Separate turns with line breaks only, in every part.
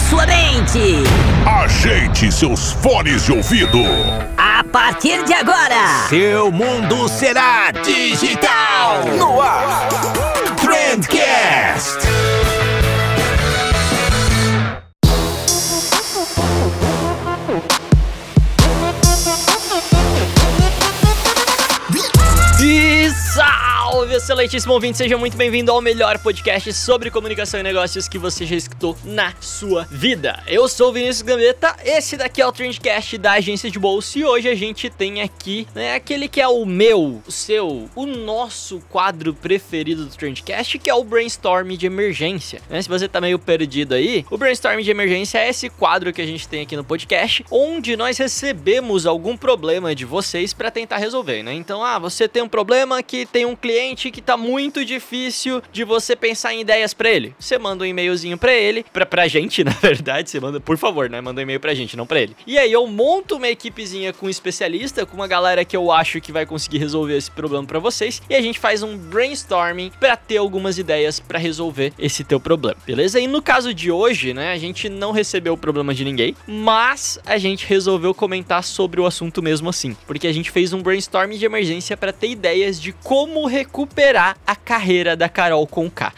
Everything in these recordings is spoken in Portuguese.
sua mente.
Ajeite seus fones de ouvido.
A partir de agora,
seu mundo será digital.
No ar, Trendcast.
Salve, excelentíssimo ouvinte, seja muito bem-vindo ao melhor podcast sobre comunicação e negócios que você já escutou na sua vida. Eu sou o Vinícius Gambetta, esse daqui é o Trendcast da agência de bolsa e hoje a gente tem aqui, né, aquele que é o meu, o seu, o nosso quadro preferido do Trendcast, que é o Brainstorm de Emergência. Né? Se você tá meio perdido aí, o Brainstorm de Emergência é esse quadro que a gente tem aqui no podcast, onde nós recebemos algum problema de vocês para tentar resolver, né? Então, ah, você tem um problema que tem um cliente que tá muito difícil de você pensar em ideias para ele. Você manda um e-mailzinho para ele, pra, pra gente, na verdade, você manda, por favor, né? Manda um e-mail pra gente, não pra ele. E aí eu monto uma equipezinha com um especialista, com uma galera que eu acho que vai conseguir resolver esse problema para vocês, e a gente faz um brainstorming para ter algumas ideias para resolver esse teu problema, beleza? E no caso de hoje, né, a gente não recebeu o problema de ninguém, mas a gente resolveu comentar sobre o assunto mesmo assim, porque a gente fez um brainstorming de emergência para ter ideias de como recuperar a carreira da Carol Conká.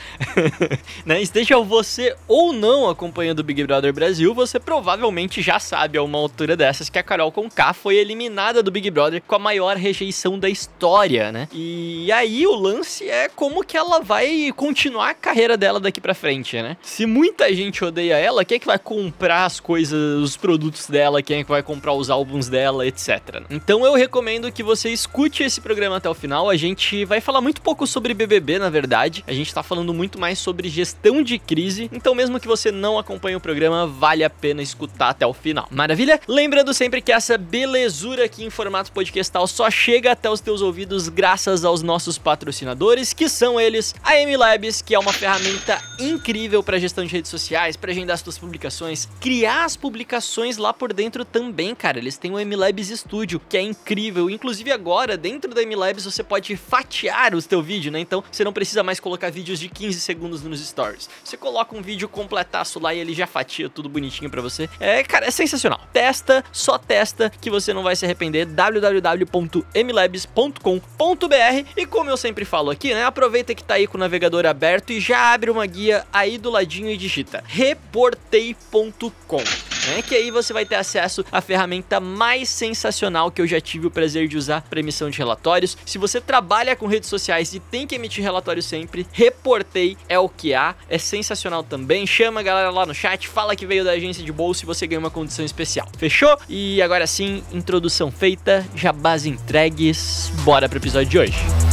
né? Esteja você ou não acompanhando o Big Brother Brasil, você provavelmente já sabe a uma altura dessas que a Carol Conká foi eliminada do Big Brother com a maior rejeição da história, né? E aí o lance é como que ela vai continuar a carreira dela daqui para frente, né? Se muita gente odeia ela, quem é que vai comprar as coisas, os produtos dela, quem é que vai comprar os álbuns dela, etc. Então eu recomendo que você escute esse programa até o final. A gente vai falar muito pouco sobre BBB, na verdade. A gente tá falando muito mais sobre gestão de crise. Então, mesmo que você não acompanhe o programa, vale a pena escutar até o final. Maravilha? Lembrando sempre que essa belezura aqui em formato podcastal só chega até os teus ouvidos graças aos nossos patrocinadores, que são eles a MLabs, que é uma ferramenta incrível para gestão de redes sociais, para agendar as tuas publicações, criar as publicações lá por dentro também, cara. Eles têm o MLabs Studio, que é incrível. Inclusive agora, dentro da MLabs, você pode fatiar o teu vídeo, né? Então você não precisa mais colocar vídeos de 15 segundos nos stories. Você coloca um vídeo completaço lá e ele já fatia tudo bonitinho para você. É, cara, é sensacional. Testa, só testa que você não vai se arrepender. www.mlabs.com.br E como eu sempre falo aqui, né? Aproveita que tá aí com o navegador aberto e já abre uma guia aí do ladinho e digita reportei.com né? Que aí você vai ter acesso à ferramenta mais sensacional que eu já tive o prazer de usar para emissão de relatórios. Se você trabalha com redes sociais e tem que emitir relatório sempre, Reportei é o que há. É sensacional também. Chama a galera lá no chat, fala que veio da agência de bolsa e você ganha uma condição especial. Fechou? E agora sim, introdução feita, jabás entregues. Bora pro episódio de hoje.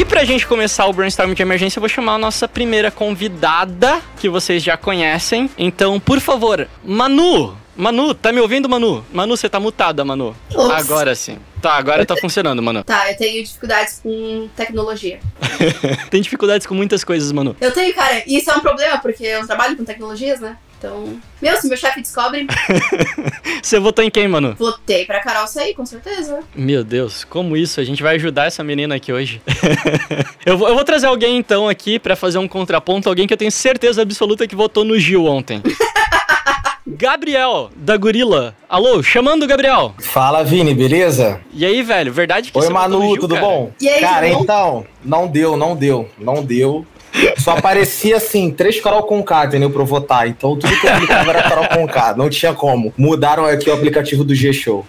E pra gente começar o brainstorm de emergência, eu vou chamar a nossa primeira convidada, que vocês já conhecem. Então, por favor, Manu! Manu, tá me ouvindo, Manu? Manu, você tá mutada, Manu.
Ops.
Agora sim. Tá, agora tá funcionando, Manu.
Tá, eu tenho dificuldades com tecnologia.
Tem dificuldades com muitas coisas, Manu.
Eu tenho, cara, e isso é um problema, porque eu trabalho com tecnologias, né? Então. Meu, se meu chefe descobre.
Você votou em quem, Manu?
Votei pra Carol sair, com certeza.
Meu Deus, como isso? A gente vai ajudar essa menina aqui hoje. eu, vou, eu vou trazer alguém então aqui pra fazer um contraponto, alguém que eu tenho certeza absoluta que votou no Gil ontem. Gabriel, da Gorila. Alô, chamando o Gabriel.
Fala, Vini, beleza?
E aí, velho, verdade que
Oi,
você votou no
Manu,
Gil,
tudo
cara?
bom?
E aí,
cara,
tudo bom?
então, não deu, não deu, não deu. Só aparecia assim, três Carol Conká, entendeu? Pra eu votar. Então tudo que eu clicava era Carol Conká. Não tinha como. Mudaram aqui o aplicativo do G-Show.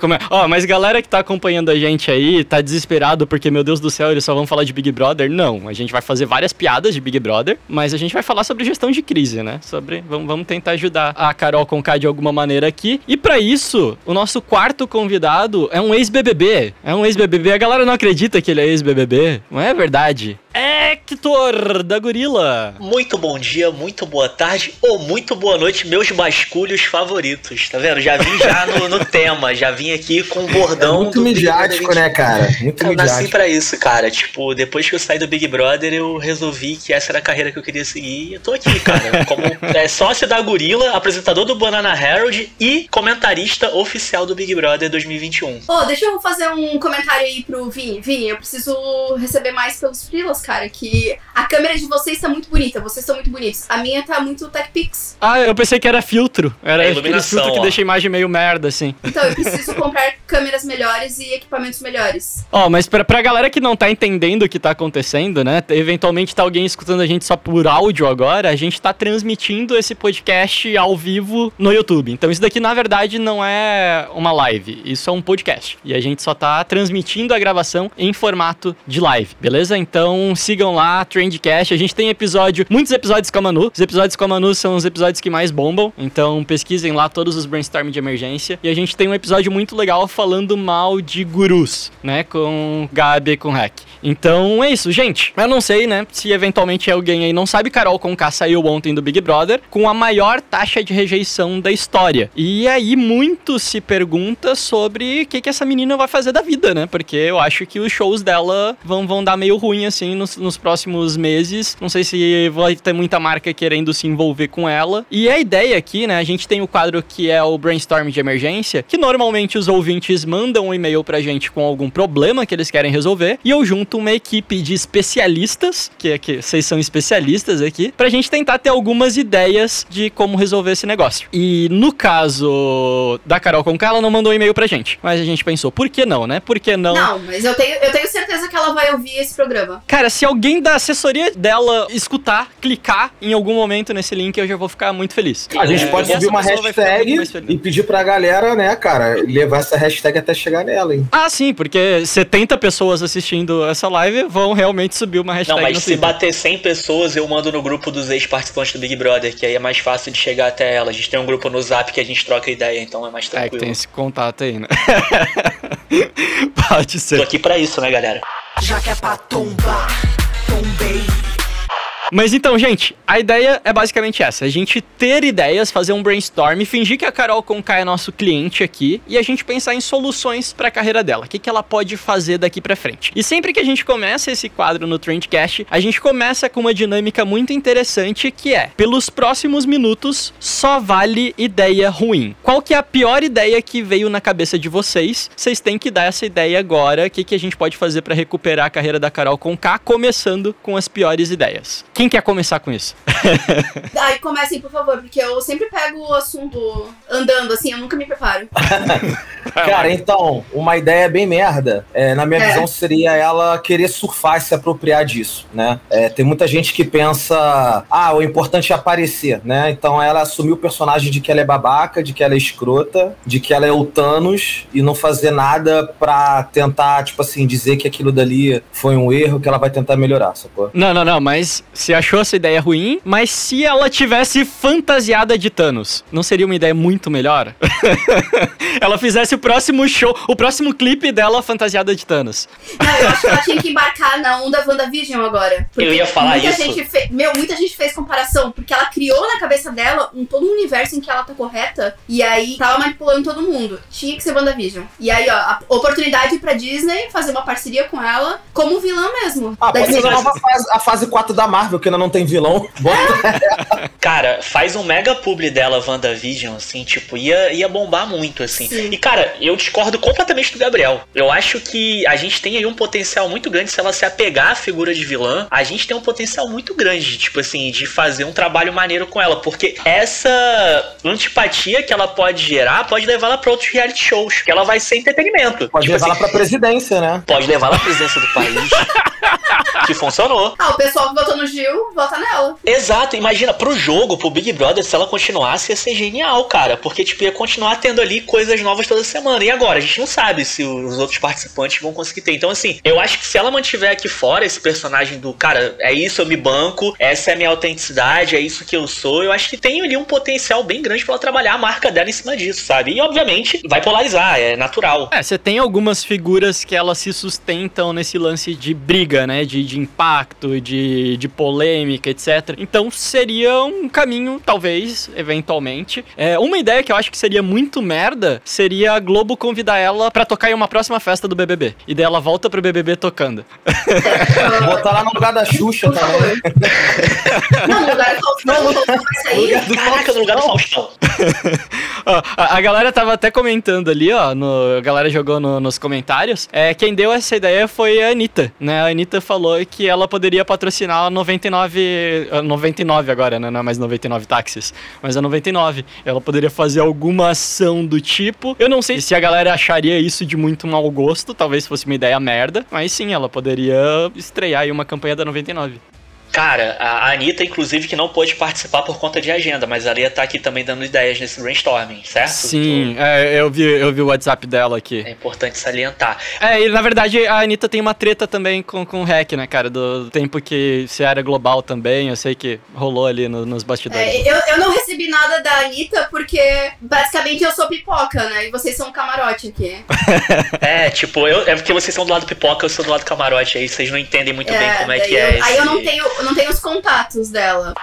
Como é. Ó, mas galera que tá acompanhando a gente aí, tá desesperado porque, meu Deus do céu, eles só vão falar de Big Brother. Não, a gente vai fazer várias piadas de Big Brother, mas a gente vai falar sobre gestão de crise, né? Sobre. Vamos, tentar ajudar a Carol Conká de alguma maneira aqui. E pra isso, o nosso quarto convidado é um ex-BBB. É um ex-BBB. A galera não acredita que ele é ex-BBB. Não é verdade. Hector, da Gorila.
Muito bom dia, muito boa tarde ou muito boa noite, meus basculhos favoritos. Tá vendo? Já vim já no, no tema, já vim aqui com o
É
bordão.
muito
do Big
midiático, né, cara? Muito
Eu nasci
midiático.
pra isso, cara. Tipo, depois que eu saí do Big Brother, eu resolvi que essa era a carreira que eu queria seguir. E eu tô aqui, cara. Como é, sócio da Gorila, apresentador do Banana Herald e comentarista oficial do Big Brother 2021.
Ô, deixa eu fazer um comentário aí pro Vini. Vini, eu preciso receber mais pelos frilas, cara, que a câmera de vocês tá muito bonita, vocês são muito bonitos. A minha tá muito Tech Pix.
Ah, eu pensei que era filtro. Era
É
aquele
iluminação,
filtro que
ó.
deixa a imagem meio merda, assim.
Então eu preciso comprar câmeras melhores e equipamentos melhores.
Ó, mas pra, pra galera que não tá entendendo o que tá acontecendo, né? Eventualmente tá alguém escutando a gente só por áudio agora, a gente tá transmitindo esse podcast ao vivo no YouTube. Então isso daqui, na verdade, não é uma live, isso é um podcast. E a gente só tá transmitindo a gravação em formato de live, beleza? Então sigam lá, Trendcast. A gente tem episódio, muitos episódios com a Manu. Os episódios com a Manu são os episódios que mais bombam. Então pesquisem lá todos os brainstorm de emergência. E a gente tem um episódio muito legal falando mal de gurus, né? Com Gabi e com Hack. Então é isso, gente. Eu não sei, né? Se eventualmente alguém aí não sabe, Carol Conká saiu ontem do Big Brother com a maior taxa de rejeição da história. E aí muito se pergunta sobre o que, que essa menina vai fazer da vida, né? Porque eu acho que os shows dela vão, vão dar meio ruim, assim, nos, nos próximos meses. Não sei se vai ter muita marca querendo se envolver com ela. E a ideia aqui, né? A gente tem o quadro que é o Brainstorm de Emergência, que normalmente os ouvintes mandam um e-mail pra gente com algum problema que eles querem resolver. E eu junto uma equipe de especialistas, que é que vocês são especialistas aqui, pra gente tentar ter algumas ideias de como resolver esse negócio. E no caso da Carol Conká, ela não mandou um e-mail pra gente. Mas a gente pensou, por que não, né? Por que não?
Não, mas eu tenho, eu tenho certeza que ela vai ouvir esse programa.
Cara, se alguém da assessoria dela escutar, clicar em algum momento nesse link, eu já vou ficar muito feliz.
A gente
É,
pode subir uma hashtag e pedir pra galera, né, cara, levar essa hashtag até chegar nela, hein?
Ah, sim, porque 70 pessoas assistindo essa live vão realmente subir uma hashtag
Não, mas
no
se
Twitter.
bater 100 pessoas, eu mando no grupo dos ex-participantes do Big Brother, que aí é mais fácil de chegar até ela. A gente tem um grupo no Zap que a gente troca ideia, então é mais
É, que
tranquilo.
tem esse contato aí, né? Pode
Tô
ser.
aqui pra isso, né, galera?
Já que é pra tombar, tombei.
Mas então, gente, a ideia é basicamente essa: a gente ter ideias, fazer um brainstorm, fingir que a Carol Conká é nosso cliente aqui e a gente pensar em soluções pra carreira dela. O que, que ela pode fazer daqui pra frente. E sempre que a gente começa esse quadro no Trendcast, a gente começa com uma dinâmica muito interessante que é: pelos próximos minutos, só vale ideia ruim. Qual que é a pior ideia que veio na cabeça de vocês? Vocês têm que dar essa ideia agora. O que, que a gente pode fazer pra recuperar a carreira da Carol Conká, começando com as piores ideias. Quem quer começar com isso?
Ai, comecem, por favor, porque eu sempre pego o assunto andando, assim, eu nunca me preparo.
Cara, então, uma ideia bem merda, é, na minha
É.
visão, seria ela querer surfar e se apropriar disso, né? É, tem muita gente que pensa, ah, o importante é aparecer, né? Então ela assumiu o personagem de que ela é babaca, de que ela é escrota, de que ela é o Thanos e não fazer nada pra tentar, tipo assim, dizer que aquilo dali foi um erro que ela vai tentar melhorar, sacou?
Não, não, não, mas você achou essa ideia ruim, mas se ela tivesse fantasiada de Thanos, não seria uma ideia muito melhor? ela fizesse o próximo show, o próximo clipe dela fantasiada de Thanos.
Não, eu acho que ela tinha que embarcar na onda WandaVision agora.
Eu ia falar
muita
isso.
Gente fe... Meu, muita gente fez comparação, porque ela criou na cabeça dela um todo um universo em que ela tá correta, e aí tava manipulando todo mundo. Tinha que ser WandaVision. E aí, ó, a oportunidade pra Disney fazer uma parceria com ela como vilã mesmo.
Ah, pode ser a nova fase, a fase 4 da Marvel, que ainda não tem vilão. Bota
Cara, faz um mega publi dela, WandaVision, assim, tipo, ia, ia bombar muito, assim.
Sim.
E, cara, eu discordo completamente do Gabriel. Eu acho que a gente tem aí um potencial muito grande se ela se apegar à figura de vilã. A gente tem um potencial muito grande, tipo assim, de fazer um trabalho maneiro com ela. Porque essa antipatia que ela pode gerar pode levar ela pra outros reality shows. Que ela vai ser entretenimento.
Pode
Tipo
levar ela
assim,
pra presidência, né?
Pode levar ela à presidência do país. que funcionou.
Ah, o pessoal que votou no Gil, vota nela.
Exato, imagina, pro jogo, pro Big Brother, se ela continuasse, ia ser genial, cara. Porque, tipo, ia continuar tendo ali coisas novas toda semana. E agora? A gente não sabe se os outros participantes vão conseguir ter. Então, assim, eu acho que se ela mantiver aqui fora esse personagem do, cara, é isso, eu me banco, essa é a minha autenticidade, é isso que eu sou, eu acho que tem ali um potencial bem grande pra ela trabalhar a marca dela em cima disso, sabe? E, obviamente, vai polarizar, é natural.
É, você tem algumas figuras que elas se sustentam nesse lance de briga, né? De, de impacto, de, de polêmica, etc. Então seria um caminho, talvez, eventualmente. É, uma ideia que eu acho que seria muito merda seria a Globo convidar ela pra tocar em uma próxima festa do BBB. E daí ela volta pro BBB tocando.
Botar lá no lugar da Xuxa
Por favor.
também.
Não, no lugar do Faustão, o Faustão vai sair.
Caraca, no lugar do Faustão.
A galera tava até comentando ali, ó. no- a galera jogou no- nos comentários. É, quem deu essa ideia foi a Anitta, né? A Anitta falou que ela poderia patrocinar a 99. a 99 agora, né? Não é mais 99 táxis, mas a 99. Ela poderia fazer alguma ação do tipo. Eu não sei se a galera acharia isso de muito mau gosto, talvez fosse uma ideia merda, mas sim, ela poderia estrear aí uma campanha da 99.
Cara, a Anitta, inclusive, que não pôde participar por conta de agenda, mas ela ia estar aqui também dando ideias nesse brainstorming, certo?
Sim, é, eu, vi, eu vi o WhatsApp dela aqui.
É importante salientar.
É, e na verdade a Anitta tem uma treta também com, com o hack, né, cara? Do tempo que se era global também, eu sei que rolou ali no- nos bastidores.
É, eu, eu não recebi nada da Anitta porque basicamente eu sou pipoca, né? E vocês são camarote aqui.
É, tipo, eu, é porque vocês são do lado pipoca, eu sou do lado camarote, aí vocês não entendem muito bem como é que
eu-
é esse...
Aí eu não tenho, eu não tenho os contatos dela.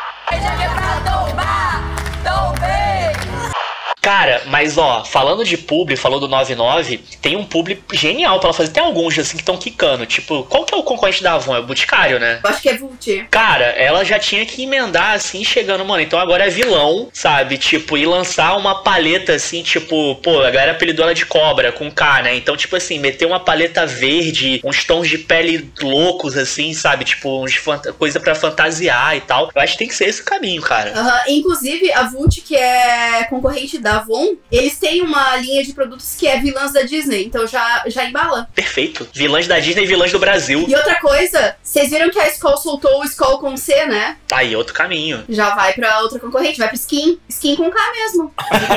Cara, mas ó, falando de publi, falou do 99, tem um publi genial pra ela fazer. Tem alguns assim que estão quicando. Tipo, qual que é o concorrente da Avon? É o Boticário, né?
Eu acho que é Vult.
Cara, ela já tinha que emendar assim, chegando, mano. Então agora é vilão, sabe? Tipo, e lançar uma paleta assim, tipo, pô, a galera apelidou ela de cobra com K, né? Então, tipo assim, meter uma paleta verde, uns tons de pele loucos, assim, sabe? Tipo, uns coisa pra fantasiar e tal. Eu acho que tem que ser esse o caminho, cara.
Aham, Inclusive, a Vult, que é concorrente da Avon, eles têm uma linha de produtos que é vilãs da Disney, então já, já embala.
Perfeito. Vilãs da Disney e vilãs do Brasil.
E outra coisa, vocês viram que a Skull soltou o Skull com C, né?
Tá aí, outro caminho.
Já vai pra outra concorrente, vai pro Skin. Skin com K mesmo.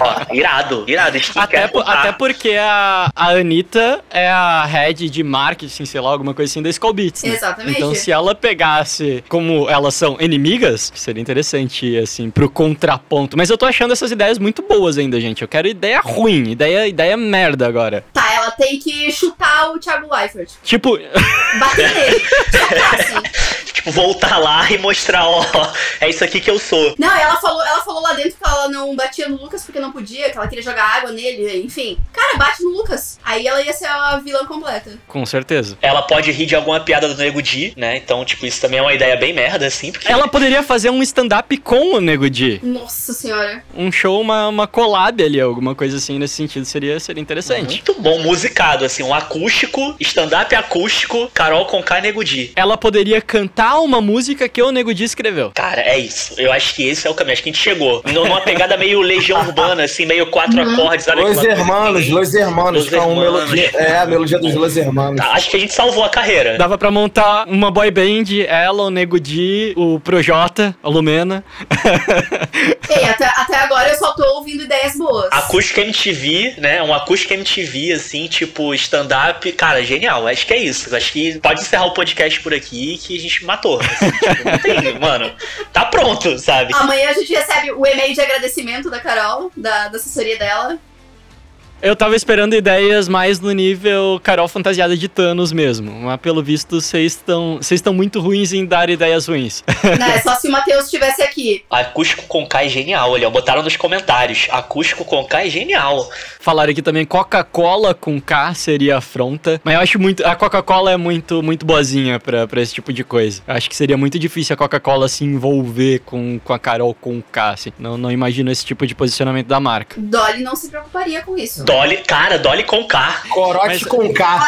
Ó, irado, irado. Skin
Até,
quer
po-
comprar.
até porque a, a Anitta é a head de marketing, sei lá, alguma coisa assim da Skull Beats, né?
Exatamente.
Então, se ela pegasse como elas são inimigas, seria interessante, assim, pro contraponto. Mas eu tô achando essas ideias muito boas ainda, gente. Eu quero ideia ruim, ideia, ideia merda agora.
Tá, ela tem que chutar o Thiago Leifert.
Tipo,
Bater nele. Socar, assim.
Tipo, voltar lá e mostrar, ó, é isso aqui que eu sou.
Não, ela falou, ela falou lá dentro que ela não batia no Lucas porque não podia, que ela queria jogar água nele, enfim. Cara, bate no Lucas. Aí ela ia ser a vilã completa.
com certeza.
Ela pode rir de alguma piada do Nego Di, né? Então, tipo, isso também é uma ideia bem merda, assim, porque.
Ela poderia fazer um stand-up com o Nego Di.
Nossa senhora.
Um show, uma, uma collab ali, alguma coisa assim nesse sentido. Seria, seria interessante.
Muito bom, musicado, assim, um acústico, stand-up acústico, Carol Conká e Nego Di.
Ela poderia cantar uma música que o Nego Di escreveu.
Cara, é isso. Eu acho que esse é o caminho. Acho que a gente chegou. Num- Numa pegada meio legião urbana, assim, meio quatro acordes, sabe?
Los Hermanos. Los Hermanos,
Los
é
Hermanos.
melodia. É, a melodia dos Los Hermanos.
Tá, acho que a gente salvou a carreira.
Dava pra montar uma boy band, ela, o Nego Di, o Projota, a Lumena.
Ei, até, até agora eu só tô ouvindo ideias boas.
Acústico MTV, né? Um acústico MTV, assim, tipo, stand-up. Cara, genial. Acho que é isso. Acho que pode encerrar o podcast por aqui que a gente matou. Assim, tipo, não tem, mano. Tá pronto, sabe?
Amanhã a gente recebe o e-mail de agradecimento da Carol, da, da assessoria dela.
Eu tava esperando ideias mais no nível Carol fantasiada de Thanos mesmo. Mas pelo visto, vocês estão vocês estão muito ruins em dar ideias ruins.
né? Só se o Matheus estivesse aqui.
Acústico com K é genial, olha. Botaram nos comentários. Acústico com K é genial.
Falaram aqui também Coca-Cola com K seria afronta. Mas eu acho muito. A Coca-Cola é muito, muito boazinha pra, pra esse tipo de coisa. Eu acho que seria muito difícil a Coca-Cola se envolver com, com a Carol com K. Assim. Não, não imagino esse tipo de posicionamento da marca.
Dolly não se preocuparia com isso.
Dolly, cara, Dolly com K.
Corote
Mas-
com K.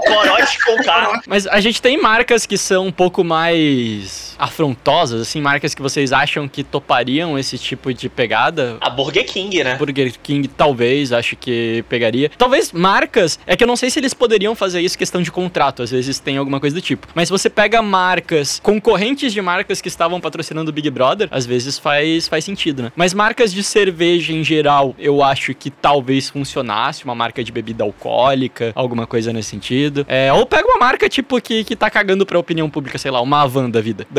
Corote com K.
Mas a gente tem marcas que são um pouco mais afrontosas, assim, marcas que vocês acham que topariam esse tipo de pegada.
A Burger King, né?
Burger King talvez, acho que pegaria. Talvez marcas, é que eu não sei se eles poderiam fazer isso questão de contrato, às vezes tem alguma coisa do tipo. Mas se você pega marcas, concorrentes de marcas que estavam patrocinando o Big Brother, às vezes faz, faz sentido, né? Mas marcas de cerveja em geral, eu acho que talvez funcionasse, uma marca de bebida alcoólica, alguma coisa nesse sentido. É, ou pega uma marca tipo que, que tá cagando pra opinião pública, sei lá, uma Avan da vida.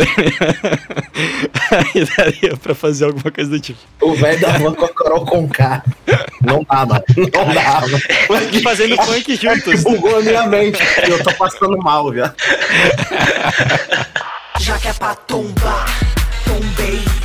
Aí daria pra fazer alguma coisa do tipo.
O velho da van com a Carol com K. Não dá, mano. Não dá, mano.
E fazendo funk juntos.
Bugou a minha mente. Eu tô passando mal, viu?
Já que é pra tombar, tombei.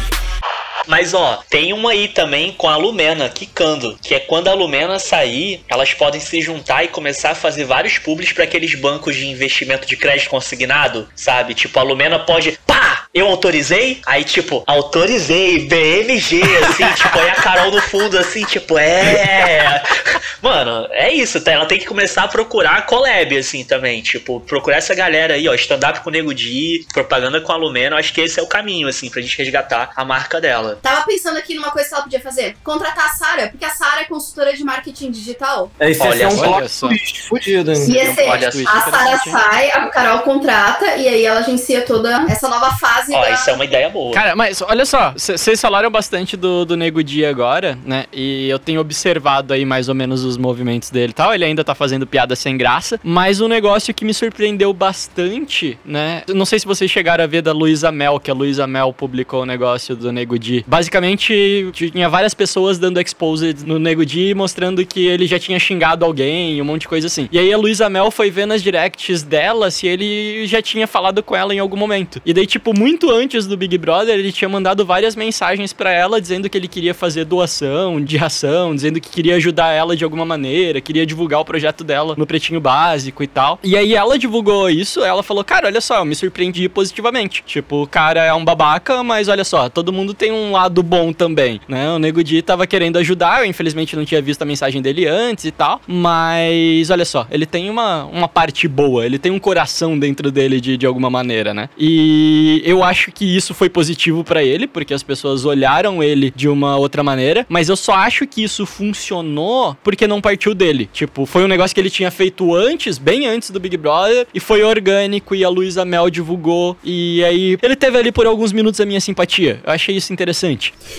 Mas ó, tem uma aí também com a Lumena, quicando, que é quando a Lumena sair, elas podem se juntar e começar a fazer vários publis para aqueles bancos de investimento de crédito consignado, sabe? Tipo, a Lumena pode, pá, eu autorizei? Aí, tipo, autorizei, BMG, assim, tipo, aí a Carol no fundo, assim, tipo, é. Mano, é isso, tá? Ela tem que começar a procurar collab, assim, também. Tipo, procurar essa galera aí, ó, stand-up com o Nego Di, propaganda com a Lumeno. Acho que esse é o caminho, assim, pra gente resgatar a marca dela.
Tava pensando aqui numa coisa que ela podia fazer. Contratar a Sara, porque a Sara é consultora de marketing digital.
É, isso
Olha
ser um
só.
plot
Olha só.
twist fudido, hein?
Ia ser,
Olha
a
só.
Sara sai, a Carol contrata e aí ela agencia toda essa nova fase
Ó,
da...
isso é uma ideia boa.
Cara, mas olha só, vocês falaram bastante do, do Nego Di agora, né? E eu tenho observado aí mais ou menos os movimentos dele e tal. Ele ainda tá fazendo piada sem graça. Mas um negócio que me surpreendeu bastante, né? Não sei se vocês chegaram a ver da Luísa Mel, que a Luísa Mel publicou o negócio do Nego Di. Basicamente, tinha várias pessoas dando exposed no Nego Di, mostrando que ele já tinha xingado alguém, um monte de coisa assim. E aí a Luísa Mel foi ver nas directs dela se ele já tinha falado com ela em algum momento. E daí, tipo, muito antes do Big Brother, ele tinha mandado várias mensagens pra ela dizendo que ele queria fazer doação de ração, dizendo que queria ajudar ela de alguma maneira, queria divulgar o projeto dela no Pretinho Básico e tal. E aí ela divulgou isso, ela falou: "Cara, olha só, eu me surpreendi positivamente. Tipo, o cara é um babaca, mas olha só, todo mundo tem um lado bom também, né? O Nego Di tava querendo ajudar, eu infelizmente não tinha visto a mensagem dele antes e tal, mas olha só, ele tem uma, uma parte boa, ele tem um coração dentro dele de, de alguma maneira, né? E eu acho que isso foi positivo pra ele, porque as pessoas olharam ele de uma outra maneira, mas eu só acho que isso funcionou porque não partiu dele. Tipo, foi um negócio que ele tinha feito antes, bem antes do Big Brother, e foi orgânico e a Luísa Mel divulgou, e aí ele teve ali por alguns minutos a minha simpatia. Eu achei isso interessante.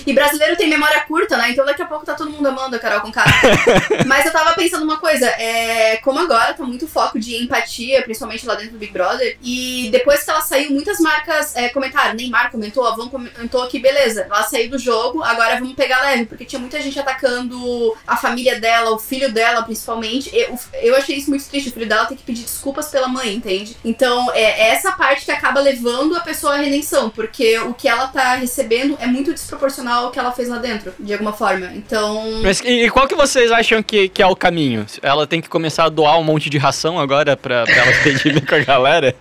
E brasileiro tem memória curta, né? Então daqui a pouco tá todo mundo amando a Carol com cara. Mas eu tava pensando uma coisa, é, como agora tá muito foco de empatia, principalmente lá dentro do Big Brother, e depois que ela saiu, muitas marcas é, comentaram, Neymar comentou, a Van comentou que beleza, ela saiu do jogo, agora vamos pegar leve, porque tinha muita gente atacando a família dela, o filho dela principalmente. Eu, eu achei isso muito triste, o filho dela tem que pedir desculpas pela mãe, entende? Então é é essa parte que acaba levando a pessoa à redenção, porque o que ela tá recebendo é muito desproporcional ao que ela fez lá dentro, de alguma forma. Então.
Mas e, e qual que vocês acham que, que é o caminho? Ela tem que começar a doar um monte de ração agora pra, pra ela pedir com a galera?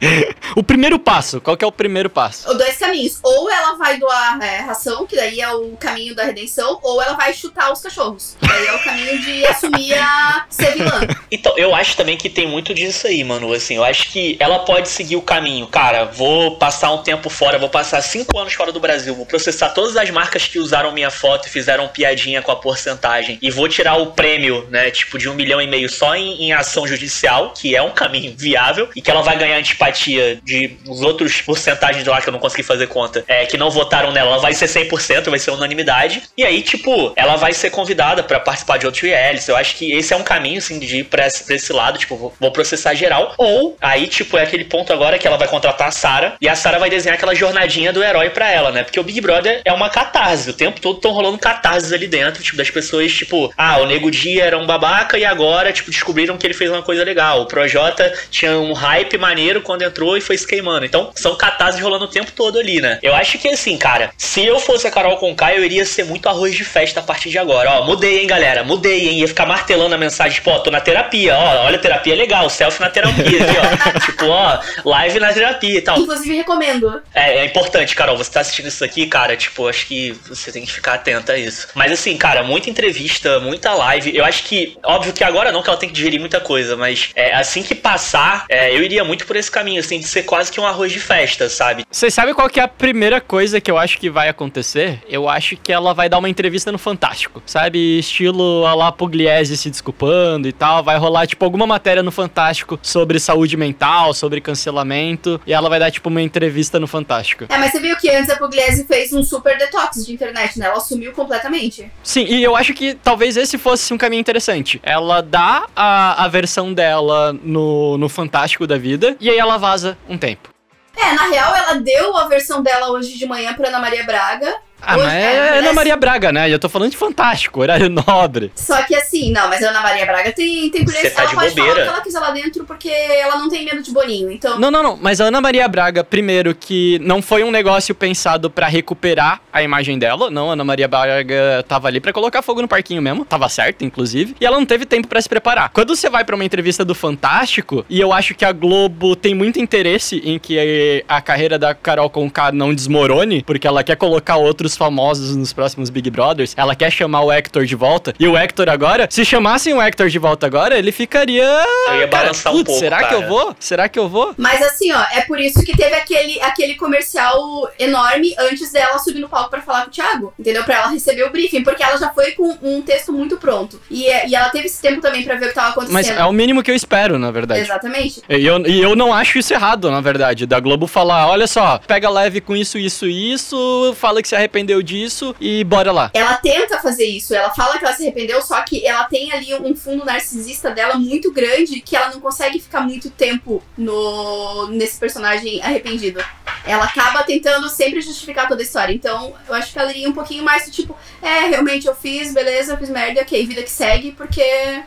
O primeiro passo, qual que é o primeiro passo?
Dois caminhos. Ou ela vai doar é, ração, que daí é o caminho da redenção, ou ela vai chutar os cachorros. Que daí é o caminho de assumir a ser vilã.
Então, eu acho também que tem muito disso aí, mano. Assim, eu acho que ela pode seguir o caminho. Cara, vou passar um tempo fora, vou passar cinco anos fora do Brasil, vou processar todas as marcas que usaram minha foto e fizeram piadinha com a porcentagem. E vou tirar o prêmio, né? Tipo, de um milhão e meio só em, em ação judicial, que é um caminho viável, e que ela vai ganhar antipatia de os outros porcentagens lá que eu não consegui fazer conta, é, que não votaram nela. Ela vai ser 100%, vai ser unanimidade. E aí, tipo, ela vai ser convidada pra participar de outros realities. Eu acho que esse é um caminho, assim, de ir pra esse, pra esse lado, tipo, vou, vou processar geral. Ou, aí, tipo, é aquele ponto agora que ela vai contratar a Sarah, e a Sarah vai desenhar aquela jornadinha do herói pra ela, né? Porque o Big Brother é uma catarse. O tempo todo estão rolando catarses ali dentro, tipo, das pessoas, tipo, ah, o Nego Dia era um babaca e agora, tipo, descobriram que ele fez uma coisa legal. O Projota tinha um hype maneiro quando entrou e foi se queimando. Então, são catarses rolando o tempo todo ali, né? Eu acho que, assim, cara, se eu fosse a Carol Conká, eu iria ser muito arroz de festa a partir de agora. Ó, mudei, hein, galera? Mudei, hein? Ia ficar martelando a mensagem, tipo, ó, tô na terapia, ó, olha, terapia é legal, selfie na terapia aqui, ó. tipo, ó, live na terapia e tal.
Inclusive, recomendo.
É, é importante, Carol, você tá assistindo isso aqui, cara, tipo, acho que você tem que ficar atenta a isso. Mas assim, cara, muita entrevista, muita live. Eu acho que, óbvio que agora não, que ela tem que digerir muita coisa, mas é, assim que passar, é, eu iria muito por esse caminho, assim, de ser quase que um arroz de festa, sabe?
Vocês sabem qual que é a primeira coisa que eu acho que vai acontecer? Eu acho que ela vai dar uma entrevista no Fantástico, sabe? Estilo a lá Pugliese se desculpando e tal. Vai rolar, tipo, alguma matéria no Fantástico sobre saúde mental, sobre cancelamento. E ela vai dar, tipo, uma entrevista no Fantástico.
É, mas você viu que antes a Pugliese fez um super detox de internet, né? Ela sumiu completamente.
Sim, e eu acho que talvez esse fosse um caminho interessante. Ela dá a, a versão dela no, no Fantástico da vida, e aí ela vaza um tempo.
É, na real, ela deu a versão dela hoje de manhã pra Ana Maria Braga.
Ah,
Hoje-
mas
é,
é Ana. Maria Braga, né? Eu tô falando de Fantástico, horário nobre.
Só que assim, não, mas a Ana Maria Braga tem, tem polícia.
tá
ela
de
pode
bobeira.
falar o que ela quiser lá dentro porque ela não tem medo de Boninho. Então,
Não, não, não. Mas a Ana Maria Braga, primeiro, que não foi um negócio pensado pra recuperar a imagem dela. Não, a Ana Maria Braga tava ali pra colocar fogo no parquinho mesmo. Tava certo, inclusive. E ela não teve tempo pra se preparar. Quando você vai pra uma entrevista do Fantástico, e eu acho que a Globo tem muito interesse em que a carreira da Carol Conká não desmorone, porque ela quer colocar outros famosos nos próximos Big Brothers. Ela quer chamar o Hector de volta. E o Hector agora, se chamassem o Hector de volta agora, ele ficaria.
Eu ia balançar um
putz,
pouco,
Será que eu
cara.
vou? Será que eu vou?
Mas assim, ó, é por isso que teve aquele, aquele comercial enorme antes dela subir no palco pra falar com o Thiago, entendeu? Pra ela receber o briefing, porque ela já foi com um texto muito pronto. E, e ela teve esse tempo também pra ver o que tava acontecendo.
Mas é o mínimo que eu espero, na verdade.
Exatamente.
E eu, e eu não acho isso errado, na verdade, da Globo falar, olha só, pega leve com isso, isso e isso, fala que se arrependeu disso e bora lá.
Ela tenta fazer isso, ela fala que ela se arrependeu, só que ela tem ali um fundo narcisista dela muito grande que ela não consegue ficar muito tempo no nesse personagem arrependido. Ela acaba tentando sempre justificar toda a história. Então, eu acho que ela iria um pouquinho mais do tipo, é, realmente eu fiz, beleza, eu fiz merda, ok, vida que segue, porque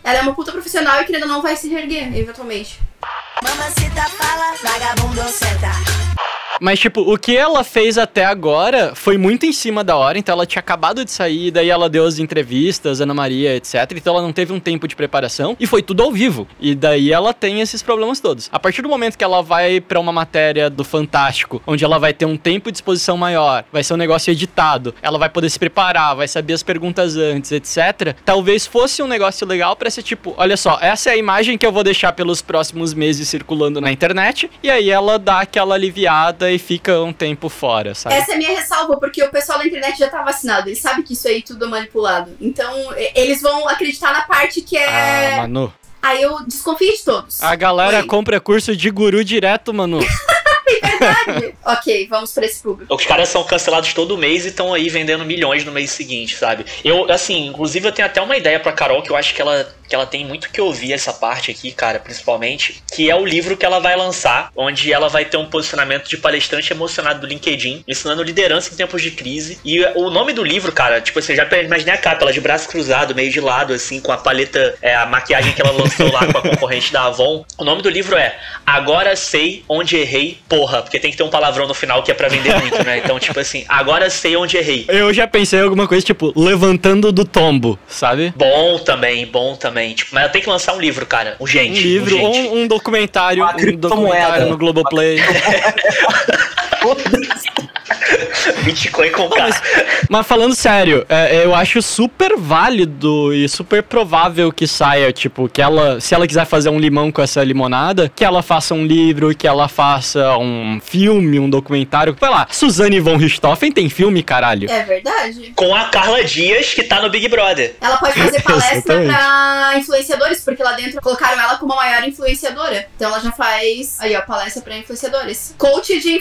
ela é uma puta profissional e querendo ou não vai se reerguer, eventualmente.
Mamacita fala, vagabundo senta.
Mas, tipo, o que ela fez até agora foi muito em cima da hora, então ela tinha acabado de sair, daí ela deu as entrevistas, Ana Maria, etc. Então ela não teve um tempo de preparação e foi tudo ao vivo. E daí ela tem esses problemas todos. A partir do momento que ela vai pra uma matéria do Fantástico, onde ela vai ter um tempo de exposição maior, vai ser um negócio editado, ela vai poder se preparar, vai saber as perguntas antes, etc. Talvez fosse um negócio legal pra ser tipo, olha só, essa é a imagem que eu vou deixar pelos próximos meses circulando na internet, e aí ela dá aquela aliviada e fica um tempo fora, sabe?
Essa é a minha ressalva, porque o pessoal da internet já tá vacinado, eles sabem que isso aí tudo é manipulado. Então, eles vão acreditar na parte que
Ah,
é.
Manu.
Aí eu desconfio de todos.
A galera
Oi.
compra curso de guru direto, Manu.
Verdade. ok, vamos pra esse público.
Os caras são cancelados todo mês e estão aí vendendo milhões no mês seguinte, sabe? Eu, assim, inclusive eu tenho até uma ideia pra Carol que eu acho que ela, que ela tem muito que ouvir essa parte aqui, cara, principalmente, que é o livro que ela vai lançar, onde ela vai ter um posicionamento de palestrante emocionado do LinkedIn, ensinando liderança em tempos de crise. E o nome do livro, cara, tipo assim, eu já imaginei a capa, ela de braço cruzado, meio de lado, assim, com a paleta, é, a maquiagem que ela lançou lá com a concorrente da Avon. O nome do livro é Agora Sei Onde Errei, Porra, porque tem que ter um palavrão no final que é pra vender muito, né? Então, tipo assim, agora sei onde errei.
Eu já pensei em alguma coisa tipo, levantando do tombo, sabe?
Bom também, bom também. Tipo, mas ela tem que lançar um livro, cara.
Um
Urgente.
livro ou
urgente.
um, um documentário,
Uma
um documentário no Globoplay.
Bitcoin com K.
mas, mas falando sério, é, eu acho super válido e super provável que saia, tipo, que ela, se ela quiser fazer um limão com essa limonada, que ela faça um livro, que ela faça um filme, um documentário. Vai lá, Suzane von Richthofen tem filme, caralho.
É verdade.
Com a Carla Dias, que tá no Big Brother.
Ela pode fazer palestra pra influenciadores, porque lá dentro colocaram ela como a maior influenciadora. Então ela já faz, aí ó, palestra pra influenciadores. Coach de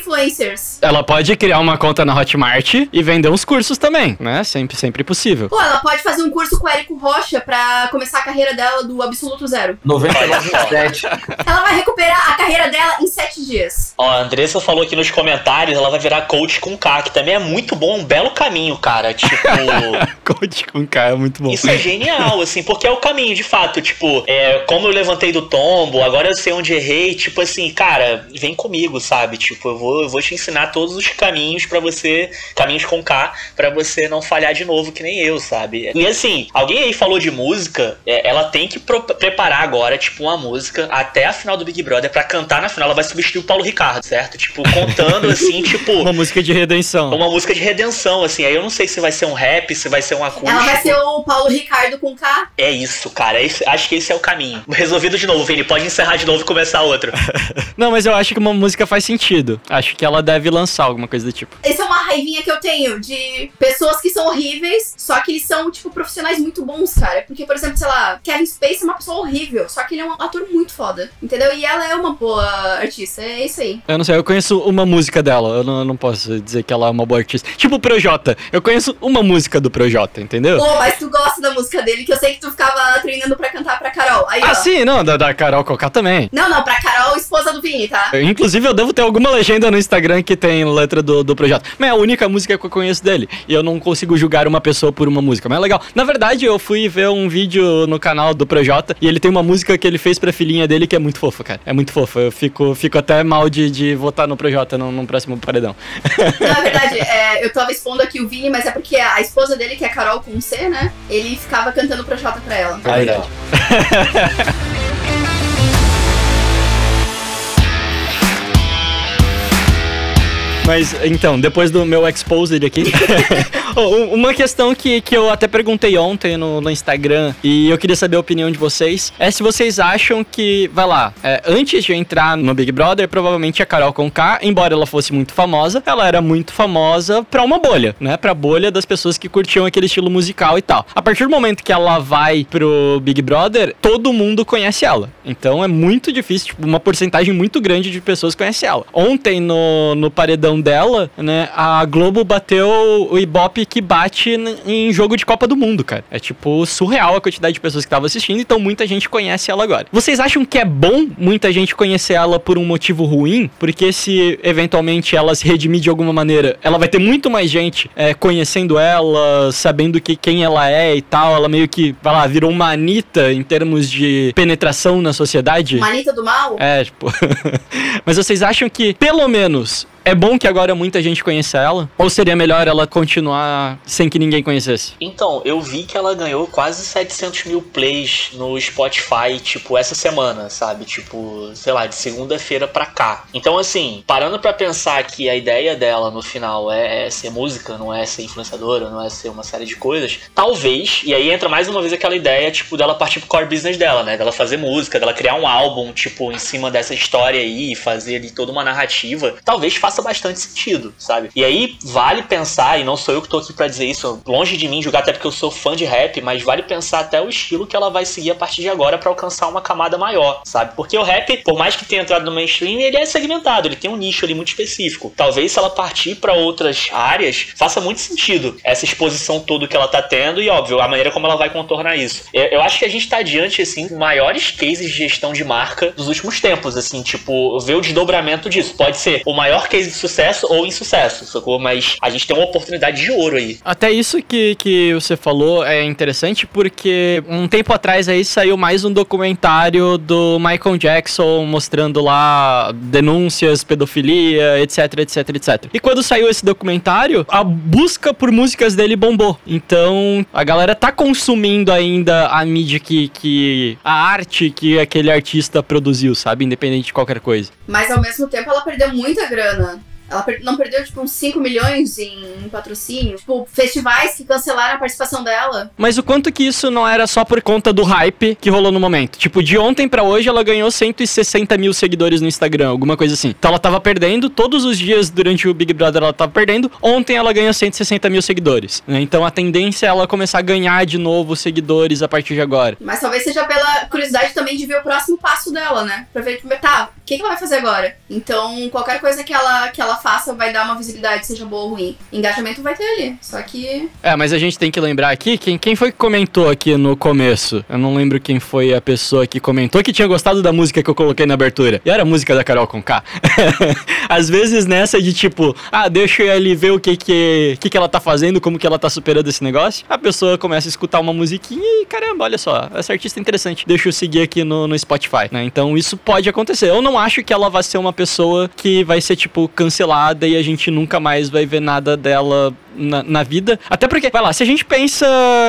influencers.
Ela pode criar uma conta na Hotmart e vender uns cursos também, né? Sempre, sempre possível.
Pô, ela pode fazer um curso com o Érico Rocha pra começar a carreira dela do absoluto zero.
99,7.
Ela vai recuperar a carreira dela em sete dias.
Ó, a Andressa falou aqui nos comentários, ela vai virar coach com K, que também é muito bom, um belo caminho, cara. Tipo.
Coach com K é muito bom.
Isso é genial, assim, porque é o caminho, de fato. Tipo, é, como eu levantei do tombo, agora eu sei onde errei. Tipo assim, cara, vem comigo, sabe? Tipo, eu vou, eu vou te ensinar todos os caminhos pra você, caminhos com K, pra você não falhar de novo, que nem eu, sabe? E assim, alguém aí falou de música, é, ela tem que preparar agora, tipo, uma música até a final do Big Brother pra cantar na final. Ela vai substituir o Paulo Ricardo, certo? Tipo, contando assim, tipo.
Uma música de redenção.
Uma música de redenção, assim. Aí eu não sei se vai ser um rap, se vai ser um acústico.
Ela vai ser o Paulo Ricardo com K.
É isso, cara. É isso- acho que esse é o caminho. Resolvido de novo, Vini. Pode encerrar de novo e começar outro.
Não, mas eu acho que uma música faz sentido. Acho que ela deve lançar alguma coisa do tipo.
Essa é uma raivinha que eu tenho de pessoas que são horríveis, só que eles são, tipo, profissionais muito bons, cara. Porque, por exemplo, sei lá, Kevin Spacey é uma pessoa horrível, só que ele é um ator muito foda, entendeu? E ela é uma boa artista, é isso aí.
Eu não sei, eu conheço uma música dela. Eu não, eu não posso dizer que ela é uma boa artista. Tipo o Projota. Eu conheço uma música do Projota, entendeu?
Pô, mas tu gosta da música dele, que eu sei que tu ficava treinando pra cantar pra Carol. Aí,
Ah,
ó.
sim, não, da, da Carol Cocá também.
Não, não, pra Carol, esposa do Vini, tá?
Inclusive, eu devo ter alguma legenda no Instagram que tem letra do, do Projota. Mas é única música que eu conheço dele. E eu não consigo julgar uma pessoa por uma música. Mas é legal. Na verdade, eu fui ver um vídeo no canal do Projota e ele tem uma música que ele fez pra filhinha dele que é muito fofa, cara. É muito fofa. Eu fico, fico até mal de, de votar no Projota no, no próximo paredão.
Na verdade, é, eu tava expondo aqui o Vini, mas é porque a esposa dele, que é a Carol com C, né? Ele ficava cantando pro Jota pra ela.
Aí,
verdade.
Mas, então, depois do meu exposed aqui, um- uma questão que, que eu até perguntei ontem no, no Instagram e eu queria saber a opinião de vocês é se vocês acham que, vai lá, é, antes de entrar no Big Brother, provavelmente a Carol Conká, embora ela fosse muito famosa, ela era muito famosa pra uma bolha, né? Pra bolha das pessoas que curtiam aquele estilo musical e tal. A partir do momento que ela vai pro Big Brother, todo mundo conhece ela. Então é muito difícil, tipo, uma porcentagem muito grande de pessoas conhece ela. Ontem no, no paredão dela, né, a Globo bateu o Ibope que bate em jogo de Copa do Mundo, cara. É tipo surreal a quantidade de pessoas que estavam assistindo, então muita gente conhece ela agora. Vocês acham que é bom muita gente conhecer ela por um motivo ruim? Porque se eventualmente ela se redimir de alguma maneira, ela vai ter muito mais gente é, conhecendo ela, sabendo que quem ela é e tal. Ela meio que, vai lá, virou uma Anitta em termos de penetração na sociedade.
Manita do mal?
É, tipo. Mas vocês acham que, pelo menos, é bom que agora muita gente conheça ela? Ou seria melhor ela continuar sem que ninguém conhecesse?
Então, eu vi que ela ganhou quase 700 mil plays no Spotify, tipo, essa semana, sabe? Tipo, sei lá, de segunda-feira pra cá. Então, assim, parando pra pensar que a ideia dela no final é ser música, não é ser influenciadora, não é ser uma série de coisas, talvez, e aí entra mais uma vez aquela ideia, tipo, dela partir pro core business dela, né? Dela fazer música, dela criar um álbum, tipo, em cima dessa história aí, fazer ali toda uma narrativa, talvez faça bastante sentido, sabe? E aí vale pensar, e não sou eu que tô aqui pra dizer isso, longe de mim julgar até porque eu sou fã de rap, mas vale pensar até o estilo que ela vai seguir a partir de agora pra alcançar uma camada maior, sabe? Porque o rap, por mais que tenha entrado no mainstream, ele é segmentado, ele tem um nicho ali muito específico. Talvez se ela partir pra outras áreas, faça muito sentido essa exposição toda que ela tá tendo e, óbvio, a maneira como ela vai contornar isso. Eu, acho que a gente tá diante, assim, maiores cases de gestão de marca dos últimos tempos, assim, tipo, ver o desdobramento disso. Pode ser o maior case de sucesso ou insucesso, sacou? Mas a gente tem uma oportunidade de ouro aí.
Até isso que, que você falou é interessante porque um tempo atrás aí saiu mais um documentário do Michael Jackson mostrando lá denúncias, pedofilia, etc, etc, etc. E quando saiu esse documentário, a busca por músicas dele bombou. Então a galera tá consumindo ainda a mídia que, que a arte que aquele artista produziu, sabe? Independente de qualquer coisa.
Mas ao mesmo tempo ela perdeu muita grana. Ela não perdeu, tipo, uns 5 milhões em patrocínio. Tipo, festivais que cancelaram a participação dela.
Mas o quanto que isso não era só por conta do hype que rolou no momento? Tipo, de ontem pra hoje ela ganhou 160 mil seguidores no Instagram, alguma coisa assim. Então ela tava perdendo, todos os dias durante o Big Brother ela tava perdendo. Ontem ela ganhou 160 mil seguidores. né? Então a tendência é ela começar a ganhar de novo seguidores a partir de agora.
Mas talvez seja pela curiosidade também de ver o próximo passo dela, né? Pra ver, tipo, tá, o que, que ela vai fazer agora? Então, qualquer coisa que ela, que ela faça vai dar uma visibilidade, seja boa ou ruim. Engajamento vai ter ali. Só que.
É, mas a gente tem que lembrar aqui, quem, quem foi que comentou aqui no começo? Eu não lembro quem foi a pessoa que comentou que tinha gostado da música que eu coloquei na abertura. E era a música da Carol Conká. Às vezes nessa de tipo, ah, deixa ali ver o que que, que que ela tá fazendo, como que ela tá superando esse negócio. A pessoa começa a escutar uma musiquinha e, caramba, olha só, essa artista é interessante. Deixa eu seguir aqui no, no Spotify, né? Então isso pode acontecer. Eu não acho que ela vai ser uma pessoa que vai ser, tipo, cancelada e a gente nunca mais vai ver nada dela na, na vida. Até porque, vai lá, se a gente pensa.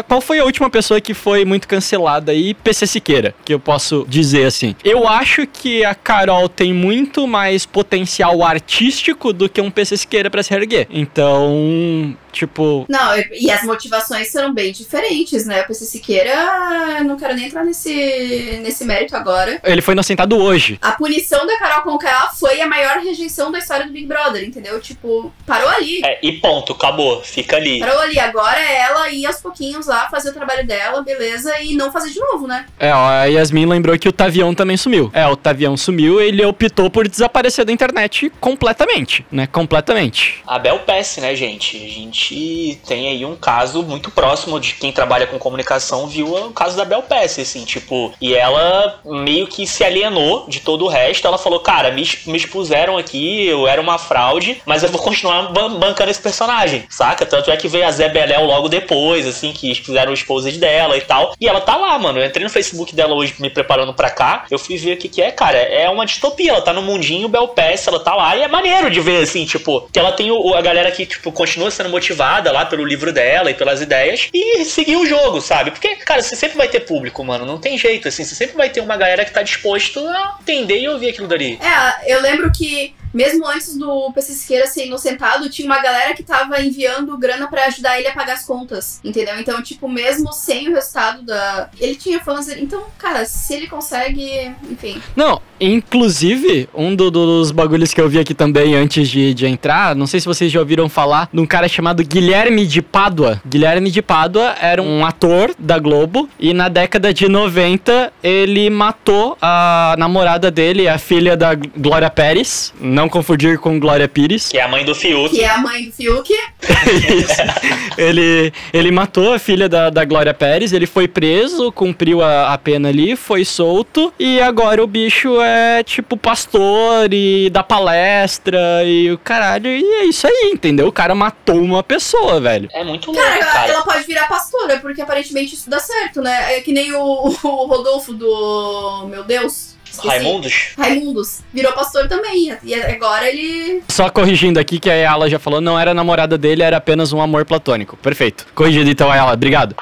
Qual foi a última pessoa que foi muito cancelada aí? PC Siqueira, que eu posso dizer assim. Eu acho que a Carol tem muito mais potencial artístico do que um PC Siqueira pra se erguer. Então, tipo.
Não, e as motivações serão bem diferentes, né? O PC Siqueira, não quero nem entrar nesse, nesse mérito agora.
Ele foi inocentado hoje.
A punição da Carol Conká foi a maior rejeição da história do Big Brother, entendeu? Tipo, parou ali.
É, e ponto, acabou, fica ali.
Parou ali. Agora é ela ir aos pouquinhos lá fazer o trabalho dela, beleza, e não fazer de novo, né?
É, ó, a Yasmin lembrou que o Tavião também sumiu. É, o Tavião sumiu, ele optou por desaparecer da internet completamente, né? Completamente.
A Bel Pass, né, gente? A gente gente tem aí um caso muito próximo de quem trabalha com comunicação viu o caso da Bel Pass, assim, tipo, e ela meio que se alienou de todo o resto. Ela falou, cara, me, me expuseram aqui, eu era uma fraude, mas eu vou continuar ban bancando esse personagem, saca? Tanto é que veio a Zé Beléu logo depois, assim, que fizeram o exposed dela e tal. E ela tá lá, mano. Eu entrei no Facebook dela hoje me preparando pra cá. Eu fui ver o que, que é, cara. É uma distopia. Ela tá no mundinho Bel Pass, ela tá lá. E é maneiro de ver, assim, tipo, que ela tem o, a galera que, tipo, continua sendo motivada lá pelo livro dela e pelas ideias. E seguir o jogo, sabe? Porque, cara, você sempre vai ter público, mano. Não tem jeito, assim. Você sempre vai ter uma galera que tá disposto a entender e ouvir aquilo dali.
É, eu lembro que mesmo antes do PC Siqueira ser inocentado, tinha uma galera que tava enviando grana pra ajudar ele a pagar as contas, entendeu? Então, tipo, mesmo sem o resultado da. Ele tinha fãs. Então, cara, se ele consegue. Enfim.
Não, inclusive, um do- dos bagulhos que eu vi aqui também antes de, de entrar, não sei se vocês já ouviram falar de um cara chamado Guilherme de Pádua. Guilherme de Pádua era um ator da Globo e na década de 90 ele matou a namorada dele, a filha da Glória Pérez. Não confundir com Glória Pires.
Que é a mãe do Fiuk.
Que é a mãe do Fiuk.
Ele, ele matou a filha da, da Glória Pérez, ele foi preso, cumpriu a, a pena ali, foi solto, e agora o bicho é tipo pastor e dá palestra e o caralho, e é isso aí, entendeu? O cara matou uma pessoa, velho.
É muito louco,
Cara, ela,
cara.
ela pode virar pastora, porque aparentemente isso dá certo, né? É que nem o, o Rodolfo do. Meu Deus. Esqueci.
Raimundos?
Raimundos. Virou pastor também. E agora ele.
Só corrigindo aqui que a Ayala já falou, não era namorada dele, era apenas um amor platônico. Perfeito. Corrigido então, Ayala, obrigado.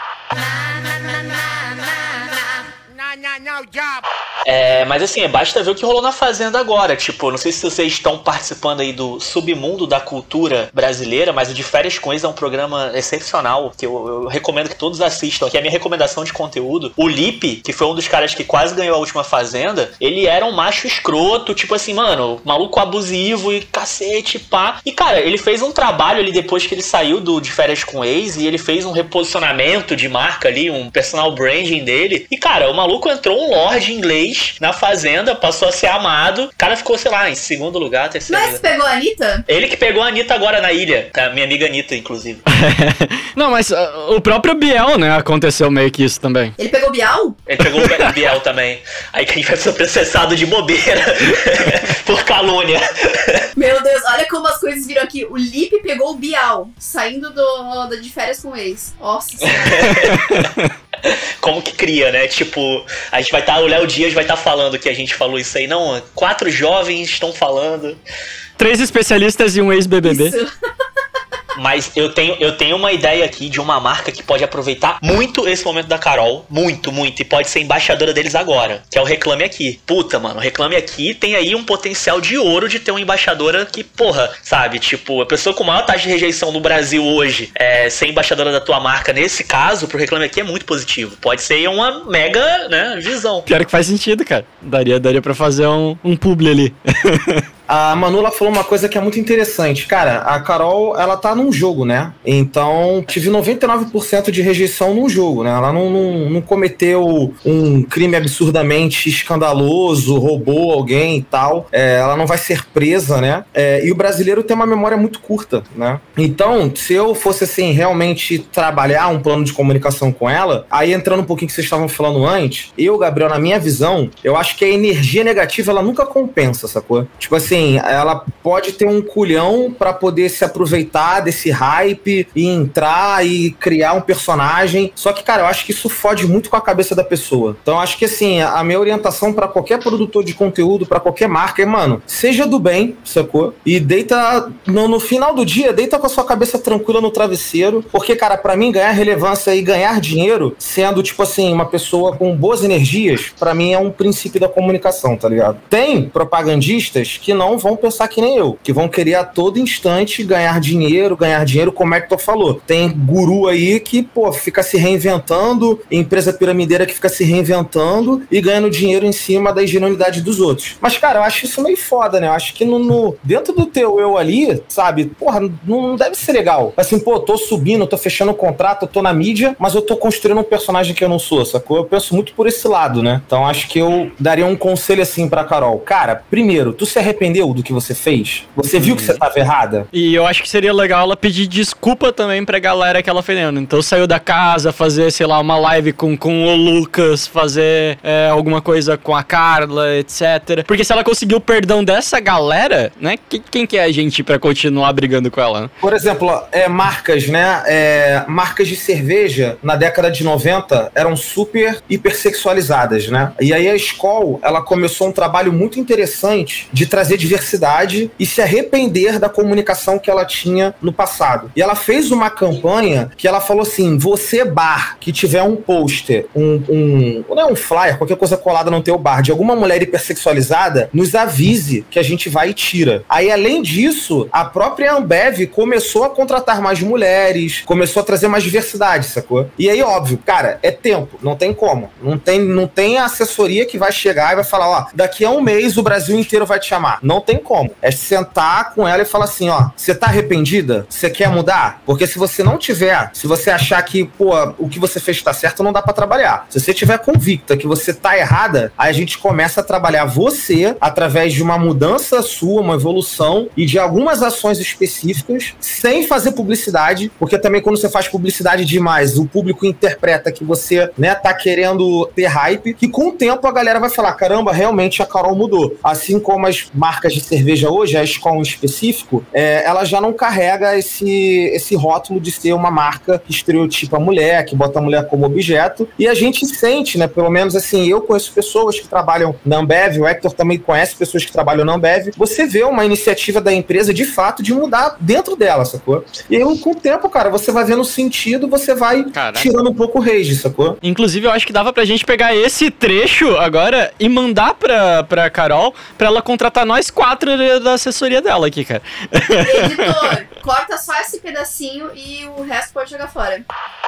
É, mas assim, basta ver o que rolou na Fazenda agora. Tipo, não sei se vocês estão participando aí do submundo da cultura brasileira, mas o De Férias com Ex é um programa excepcional que eu, eu recomendo que todos assistam. Que é a minha recomendação de conteúdo. O Lipe, que foi um dos caras que quase ganhou a última Fazenda, ele era um macho escroto, tipo assim, mano, maluco abusivo e cacete, pá. E cara, ele fez um trabalho ali depois que ele saiu do De Férias com Ex e ele fez um reposicionamento de marca ali, um personal branding dele. E cara, o maluco entrou um lord inglês na Fazenda, passou a ser amado. O cara ficou, sei lá, em segundo lugar, terceiro
Mas pegou a Anitta?
Ele que pegou a Anitta agora na ilha. A minha amiga Anitta, inclusive.
não, mas ah, o próprio Biel, né, aconteceu meio que isso também.
Ele pegou o Bial?
Ele pegou o Biel também. Aí que a gente vai ser processado de bobeira por calúnia.
Meu Deus, olha como as coisas viram aqui. O Lipe pegou o Bial, saindo do, da de férias com o ex. Nossa senhora.
Como que cria, né? Tipo, a gente vai estar, o Léo Dias vai estar falando que a gente falou isso aí. Não, quatro jovens estão falando.
Três especialistas e um ex-BBB.
Mas eu tenho, eu tenho uma ideia aqui de uma marca que pode aproveitar muito esse momento da Carol. Muito, muito. E pode ser embaixadora deles agora. Que é o Reclame Aqui. Puta, mano, Reclame Aqui tem aí um potencial de ouro de ter uma embaixadora que, porra, sabe? Tipo, a pessoa com maior taxa de rejeição no Brasil hoje é, ser embaixadora da tua marca, nesse caso, pro Reclame Aqui é muito positivo. Pode ser uma mega, né, visão.
Pior que faz sentido, cara. Daria, daria pra fazer um, um publi ali.
A Manula falou uma coisa que é muito interessante. Cara, a Carol, ela tá num jogo, né? Então, tive 99% de rejeição num jogo, né? Ela não, não, não cometeu um crime absurdamente escandaloso, roubou alguém e tal. É, ela não vai ser presa, né? É, e o brasileiro tem uma memória muito curta, né? Então, se eu fosse, assim, realmente trabalhar um plano de comunicação com ela, aí entrando um pouquinho que vocês estavam falando antes, eu, Gabriel, na minha visão, eu acho que a energia negativa, ela nunca compensa, sacou? Tipo assim, ela pode ter um culhão para poder se aproveitar desse hype e entrar e criar um personagem. Só que, cara, eu acho que isso fode muito com a cabeça da pessoa. Então, acho que, assim, a minha orientação para qualquer produtor de conteúdo, para qualquer marca é, mano, seja do bem, sacou? E deita, no, no final do dia, deita com a sua cabeça tranquila no travesseiro. Porque, cara, para mim, ganhar relevância e ganhar dinheiro, sendo, tipo assim, uma pessoa com boas energias, para mim é um princípio da comunicação, tá ligado? Tem propagandistas que não vão pensar que nem eu, que vão querer a todo instante ganhar dinheiro, ganhar dinheiro, como é que tu falou. Tem guru aí que, pô, fica se reinventando, empresa piramideira que fica se reinventando e ganhando dinheiro em cima da ingenuidade dos outros. Mas, cara, eu acho isso meio foda, né? Eu acho que no, no- dentro do teu eu ali, sabe, porra, não deve ser legal. Assim, pô, tô subindo, tô fechando um contrato, tô na mídia, mas eu tô construindo um personagem que eu não sou, sacou? Eu penso muito por esse lado, né? Então acho que eu daria um conselho assim pra Carol. Cara, primeiro, tu se arrepender do que você fez? Você viu que você tava errada?
E eu acho que seria legal ela pedir desculpa também pra galera que ela ofendeu. Então saiu da casa, fazer, sei lá, uma live com, com o Lucas, fazer é, alguma coisa com a Carla, etc. Porque se ela conseguiu o perdão dessa galera, né? que- Quem que é a gente pra continuar brigando com ela? né?
Por exemplo, é, marcas, né? É, marcas de cerveja na década de 90 eram super hipersexualizadas, né? E aí a Skol, ela começou um trabalho muito interessante de trazer diversidade e se arrepender da comunicação que ela tinha no passado. E ela fez uma campanha que ela falou assim: você bar que tiver um pôster, um, um não é um flyer, qualquer coisa colada no teu bar de alguma mulher hipersexualizada, nos avise que a gente vai e tira. Aí além disso, a própria Ambev começou a contratar mais mulheres, começou a trazer mais diversidade, sacou? E aí, óbvio, cara, é tempo, não tem como. Não tem, não tem assessoria que vai chegar e vai falar, ó, daqui a um mês o Brasil inteiro vai te chamar. Não tem como. É sentar com ela e falar assim, ó, você tá arrependida? Você quer mudar? Porque se você não tiver, se você achar que, pô, o que você fez tá certo, não dá pra trabalhar. Se você tiver convicta que você tá errada, aí a gente começa a trabalhar você através de uma mudança sua, uma evolução e de algumas ações específicas, sem fazer publicidade, porque também quando você faz publicidade demais, o público interpreta que você, né, tá querendo ter hype, que com o tempo a galera vai falar, caramba, realmente a Carol mudou. Assim como as marcas de cerveja hoje, a Skol em específico, é, ela já não carrega esse, esse rótulo de ser uma marca que estereotipa a mulher, que bota a mulher como objeto, e a gente sente, né, pelo menos assim, eu conheço pessoas que trabalham na Ambev, o Hector também conhece pessoas que trabalham na Ambev, você vê uma iniciativa da empresa de fato de mudar dentro dela, sacou? E aí, com o tempo, cara, você vai vendo sentido, você vai
Caraca.
tirando um pouco o rage, sacou?
Inclusive, eu acho que dava pra gente pegar esse trecho agora e mandar pra, pra Carol pra ela contratar nós quatro da assessoria dela aqui, cara.
Editor, corta só esse pedacinho e o resto pode jogar fora.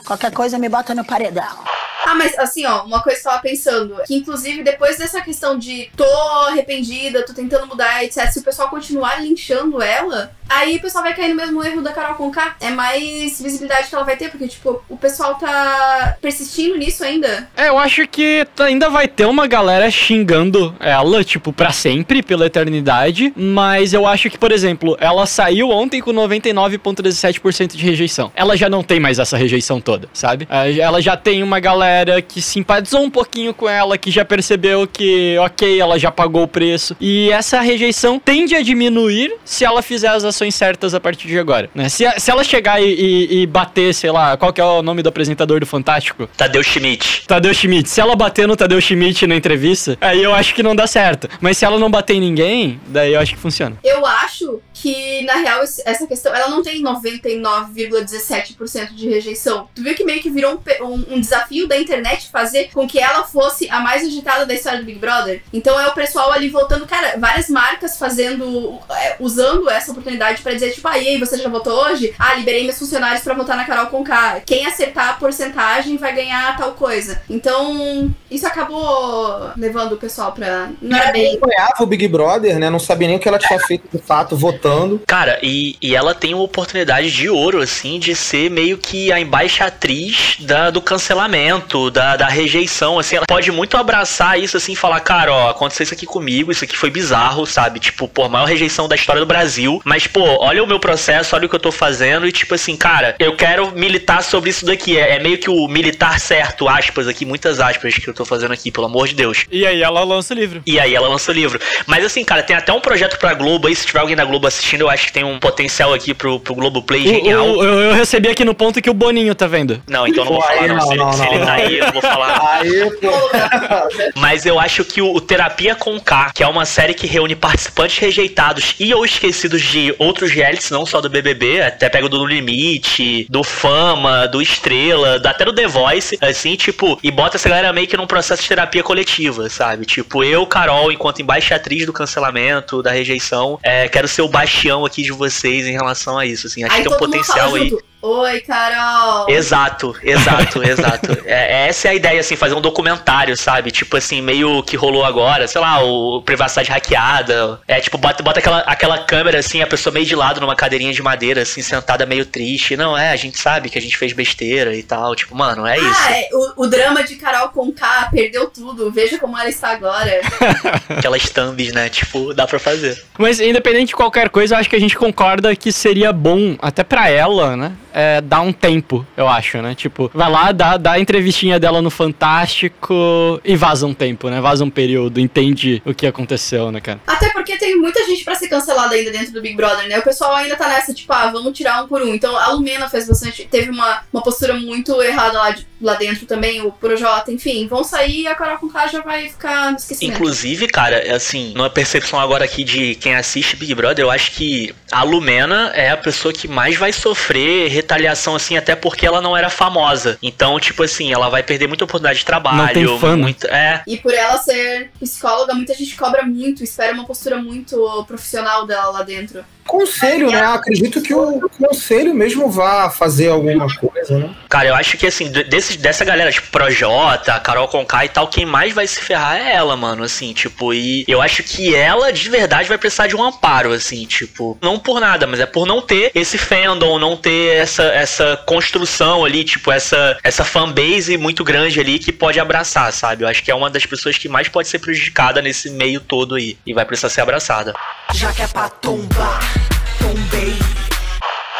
Qualquer coisa me bota no paredão.
Ah, mas assim, ó, uma coisa que eu tava pensando, que inclusive depois dessa questão de tô arrependida, tô tentando mudar, etc, se o pessoal continuar linchando ela, aí o pessoal vai cair no mesmo erro da Carol Conká. É mais visibilidade que ela vai ter, porque, tipo, o pessoal tá persistindo nisso ainda.
É, eu acho que ainda vai ter uma galera xingando ela, tipo, pra sempre, pela eternidade. Mas eu acho que, por exemplo, ela saiu ontem com 99,17% de rejeição. Ela já não tem mais essa rejeição toda, sabe? Eh, Ela já tem uma galera que simpatizou um pouquinho com ela, que já percebeu que, ok, ela já pagou o preço. E essa rejeição tende a diminuir se ela fizer as ações certas a partir de agora, né? Se, se ela chegar e, e- e bater, sei lá, qual que é o nome do apresentador do Fantástico?
Tadeu Schmidt.
Tadeu Schmidt. Se ela bater no Tadeu Schmidt na entrevista, aí eu acho que não dá certo. Mas se ela não bater em ninguém, daí eu acho que funciona.
Eu acho que, na real, essa questão, ela não tem 99,17% de rejeição. Tu viu que meio que virou um, um- um desafio da internet fazer com que ela fosse a mais agitada da história do Big Brother? Então é o pessoal ali voltando, cara, várias marcas fazendo, é, usando essa oportunidade pra dizer, tipo, ah, e aí, você já votou hoje? Ah, liberei meus funcionários pra votar na Carol Conká. Quem acertar a porcentagem vai ganhar tal coisa. Então, isso acabou levando o pessoal pra... Não era bem...
acompanhava o Big Brother, né? Não sabia nem o que ela tinha feito de fato, votando.
Cara, e, e ela tem uma oportunidade de ouro, assim, de ser meio que a embaixatriz da, do cancelamento, da, da rejeição, assim. Ela pode muito abraçar isso, assim, e falar, cara, ó, aconteceu isso aqui comigo, isso aqui foi bizarro, sabe? Tipo, pô, a maior rejeição da história do Brasil. Mas, pô, olha o meu processo, olha o que eu tô fazendo e, tipo assim, cara, eu quero militar sobre isso daqui. É, é meio que o militar certo, aspas aqui, muitas aspas que eu tô fazendo aqui, pelo amor de Deus.
E aí ela lança o livro.
E aí ela lança o livro. Mas assim, cara, tem até um projeto pra Globo aí. Se tiver alguém da Globo assistindo, eu acho que tem um potencial aqui pro, pro Globo Play genial.
o- eu, eu recebi aqui no ponto que o Boninho tá vendo.
Não, então eu não vou falar, não. Se,
não,
se ele tá aí, eu não vou falar.
Aí, pô.
Mas eu acho que o, o Terapia com K, que é uma série que reúne participantes rejeitados e ou esquecidos de outros realities, não só do BBB, até pega do No Limite, do Fama, do Estrela, da- até do The Voice, assim, tipo, e bota essa galera meio que num processo de terapia coletiva, sabe? Tipo, eu, Carol, enquanto embaixatriz do cancelamento, da rejeição, é, quero ser o bastião aqui de vocês em relação a isso, assim, acho
Aí
que tem um potencial aí.
junto, Oi, Carol.
Exato, exato, exato. É, essa é a ideia, assim, fazer um documentário, sabe? Tipo assim, meio que rolou agora, sei lá, o privacidade hackeada. É tipo, bota, bota aquela, aquela câmera, assim, a pessoa meio de lado numa cadeirinha de madeira, assim, sentada meio triste. Não, é, a gente sabe que a gente fez besteira e tal. Tipo, mano, é isso.
Ah, é, o, o drama de Carol com K perdeu tudo. Veja como ela está agora.
Aquelas thumbs, né? Tipo, dá pra fazer.
Mas independente de qualquer coisa, eu acho que a gente concorda que seria bom, até pra ela, né? É, dar um tempo, eu acho, né? Tipo, vai lá, dá, dá a entrevistinha dela no Fantástico e vaza um tempo, né? Vaza um período, entende o que aconteceu, né, cara?
Até porque tem muita gente pra ser cancelada ainda dentro do Big Brother, né? O pessoal ainda tá nessa, tipo, ah, vamos tirar um por um. Então a Lumena fez bastante. Teve uma, uma postura muito errada lá, de- lá dentro também, o Projota, enfim. Vão sair e a Carol com K já vai ficar no esquecimento.
Inclusive, cara, assim, numa percepção agora aqui de quem assiste Big Brother, eu acho que a Lumena é a pessoa que mais vai sofrer retaliação, assim, até porque ela não era famosa. Então, tipo assim, ela vai perder muita oportunidade de trabalho.
Não tem fã, né?
muito, É,
E por ela ser psicóloga, muita gente cobra muito, espera uma postura muito profissional dela lá dentro.
Conselho, né? Acredito que o conselho mesmo vá fazer alguma coisa, né?
Cara, eu acho que assim, de- desse, dessa galera, tipo, Projota, Carol Conká e tal, quem mais vai se ferrar é ela, mano, assim, tipo, e eu acho que ela de verdade vai precisar de um amparo, assim, tipo, não por nada, mas é por não ter esse fandom, não ter essa, essa construção ali, tipo, essa, essa fanbase muito grande ali que pode abraçar, sabe? Eu acho que é uma das pessoas que mais pode ser prejudicada nesse meio todo aí, e vai precisar ser abraçada.
Já que é pra tombar.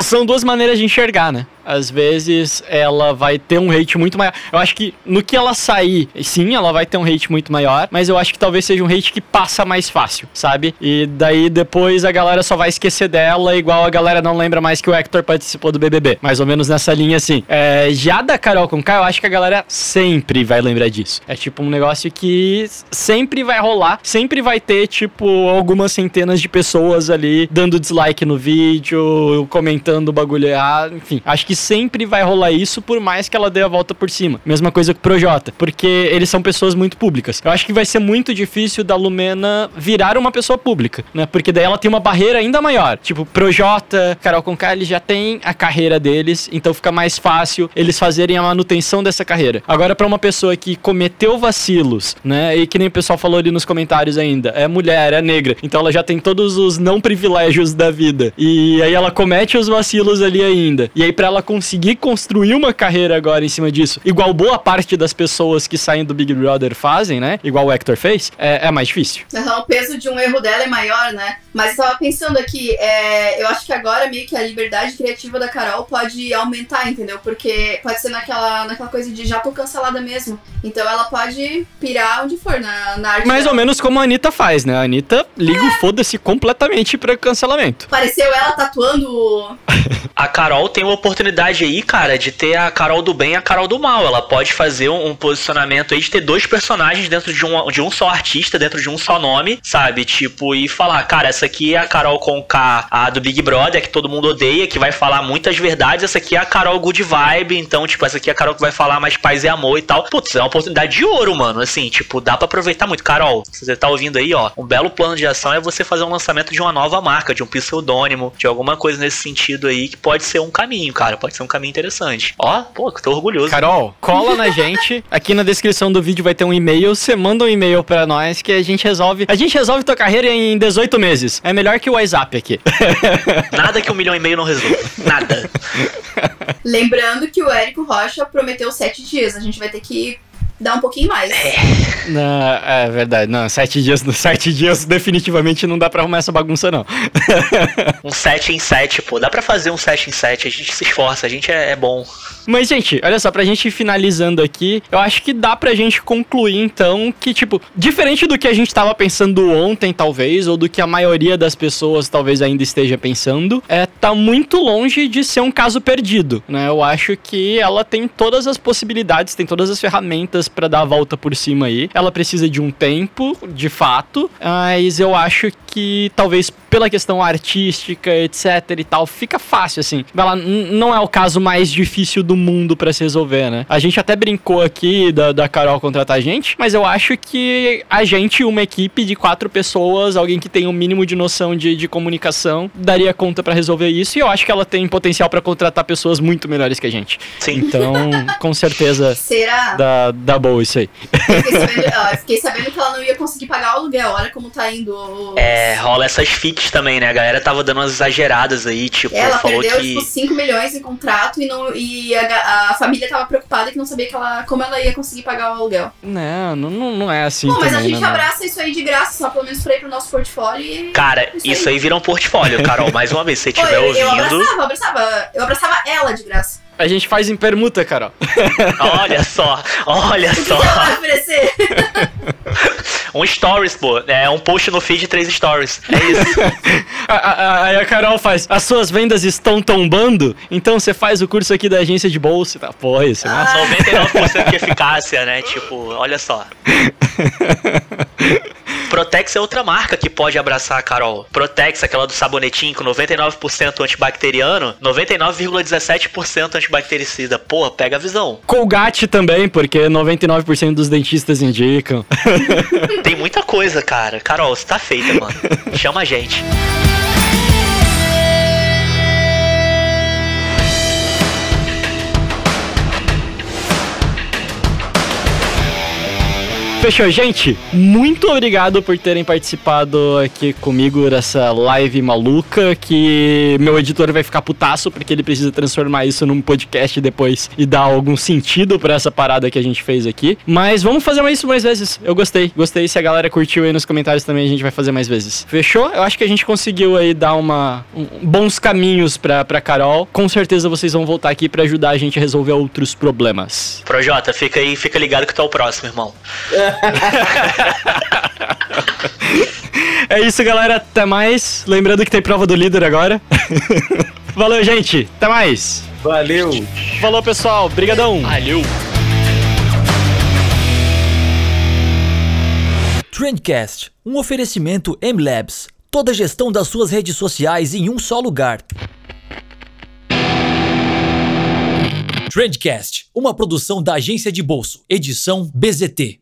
São duas maneiras de enxergar, né? Às vezes ela vai ter um hate muito maior. Eu acho que no que ela sair, sim, ela vai ter um hate muito maior, mas eu acho que talvez seja um hate que passa mais fácil, sabe? E daí depois a galera só vai esquecer dela, igual a galera não lembra mais que o Hector participou do BBB. Mais ou menos nessa linha assim. É, já da Carol com K, eu acho que a galera sempre vai lembrar disso. É tipo um negócio que sempre vai rolar, sempre vai ter, tipo, algumas centenas de pessoas ali dando dislike no vídeo, comentando o bagulho errado, enfim. Acho que sempre vai rolar isso, por mais que ela dê a volta por cima. Mesma coisa com o Projota, porque eles são pessoas muito públicas. Eu acho que vai ser muito difícil da Lumena virar uma pessoa pública, né? Porque daí ela tem uma barreira ainda maior. Tipo, Projota, Carol Conká, eles já têm a carreira deles, então fica mais fácil eles fazerem a manutenção dessa carreira. Agora, pra uma pessoa que cometeu vacilos, né? E que nem o pessoal falou ali nos comentários ainda, é mulher, é negra, então ela já tem todos os não privilégios da vida. E aí ela comete os vacilos ali ainda. E aí, pra ela conseguir construir uma carreira agora em cima disso, igual boa parte das pessoas que saem do Big Brother fazem, né? Igual o Hector fez, é, é mais difícil.
Aham, o peso de um erro dela é maior, né? Mas eu tava pensando aqui, é, eu acho que agora meio que a liberdade criativa da Carol pode aumentar, entendeu? Porque pode ser naquela, naquela coisa de já tô cancelada mesmo. Então ela pode pirar onde for, na, na arte
Mais ou
dela.
menos como a Anitta faz, né? A Anitta liga o foda-se completamente pra cancelamento.
Pareceu ela tatuando.
A Carol tem uma oportunidade aí, cara, de ter a Carol do bem e a Carol do mal. Ela pode fazer um, um posicionamento aí de ter dois personagens dentro de um, de um só artista, dentro de um só nome, sabe? Tipo, e falar, cara, essa aqui é a Carol com K, a do Big Brother, que todo mundo odeia, que vai falar muitas verdades. Essa aqui é a Carol Good Vibe, então, tipo, essa aqui é a Carol que vai falar mais paz e amor e tal. Putz, é uma oportunidade de ouro, mano. Assim, tipo, dá pra aproveitar muito. Carol, se você tá ouvindo aí, ó, um belo plano de ação é você fazer um lançamento de uma nova marca, de um pseudônimo, de alguma coisa nesse sentido aí, que pode ser um caminho, cara. Pode ser um caminho interessante. Ó, pô, tô orgulhoso.
Carol, cola na gente. Aqui na descrição do vídeo vai ter um e-mail. Você manda um e-mail pra nós que a gente resolve. A gente resolve tua carreira em 18 meses. É melhor que o WhatsApp aqui.
Nada que um milhão e meio não resolva. Nada.
Lembrando que o Érico Rocha prometeu sete dias. A gente vai ter que dar um pouquinho mais.
Não, é verdade. Não, sete dias, sete dias definitivamente não dá pra arrumar essa bagunça, não.
Um 7 em 7, pô. Dá pra fazer um 7 em 7. A gente se esforça, a gente é, é bom.
Mas, gente, olha só, pra gente ir finalizando aqui, eu acho que dá pra gente concluir, então, que, tipo, diferente do que a gente tava pensando ontem, talvez, ou do que a maioria das pessoas talvez ainda esteja pensando, é, tá muito longe de ser um caso perdido, né? Eu acho que ela tem todas as possibilidades, tem todas as ferramentas pra dar a volta por cima aí. Ela precisa de um tempo, de fato, mas eu acho que talvez pela questão artística, etc e tal, fica fácil assim. Ela não é o caso mais difícil do mundo pra se resolver, né? A gente até brincou aqui da, da Carol contratar a gente, mas eu acho que a gente, uma equipe de quatro pessoas, alguém que tem o mínimo de noção de, de comunicação, daria conta pra resolver isso. E eu acho que ela tem potencial pra contratar pessoas muito melhores que a gente.
Sim.
Então, com certeza,
Será?
dá, dá boa isso aí.
Eu fiquei, sabendo, ó, fiquei sabendo que ela não ia conseguir pagar o aluguel. Olha como tá indo. o-
É, rola essas fics também, né? A galera tava dando umas exageradas aí, tipo,
Ela
falou
perdeu,
que.
tipo, 5 milhões em contrato e, não, e a, a família tava preocupada que não sabia que ela, como ela ia conseguir pagar o aluguel.
Não, não, não não é assim
Bom, mas a gente
né,
abraça isso aí de graça, só pelo menos pra ir pro nosso portfólio e.
Cara,
Isso
isso
aí.
aí vira um portfólio, Carol. Mais uma vez, se você
Pô,
estiver
eu, eu
ouvindo.
abraçava, abraçava. Eu abraçava ela de graça.
A gente faz em permuta, Carol.
Olha só, olha
O que
só.
vai oferecer?
Um stories, pô. É um post no feed de três stories. É isso.
A- a- a- Aí a Carol faz, as suas vendas estão tombando, então você faz o curso aqui da agência de bolsa. Tá, pô, isso é massa.
99% de eficácia, né? Tipo, olha só. Protex é outra marca que pode abraçar a Carol. Protex, aquela do sabonetinho com 99% antibacteriano, 99,17% antibactericida. Pô, pega a visão.
Colgate também, porque 99% dos dentistas indicam.
Tem muita coisa, cara. Carol, você tá feita, mano. Chama a gente.
Fechou, gente? Muito obrigado por terem participado aqui comigo dessa live maluca. Que meu editor vai ficar putaço porque ele precisa transformar isso num podcast depois e dar algum sentido pra essa parada que a gente fez aqui. Mas vamos fazer isso mais vezes. Eu gostei, gostei. Se a galera curtiu aí nos comentários também, a gente vai fazer mais vezes. Fechou? Eu acho que a gente conseguiu aí dar uma um- bons caminhos pra, pra Carol. Com certeza vocês vão voltar aqui pra ajudar a gente a resolver outros problemas.
Projota, fica aí, fica ligado que tá o próximo, irmão.
É isso, galera. Até mais. Lembrando que tem prova do líder agora. Valeu, gente. Até mais.
Valeu!
Falou, pessoal. Brigadão.
Valeu!
Trendcast, um oferecimento M-Labs. Toda a gestão das suas redes sociais em um só lugar. Trendcast, uma produção da agência de bolso, edição BZT.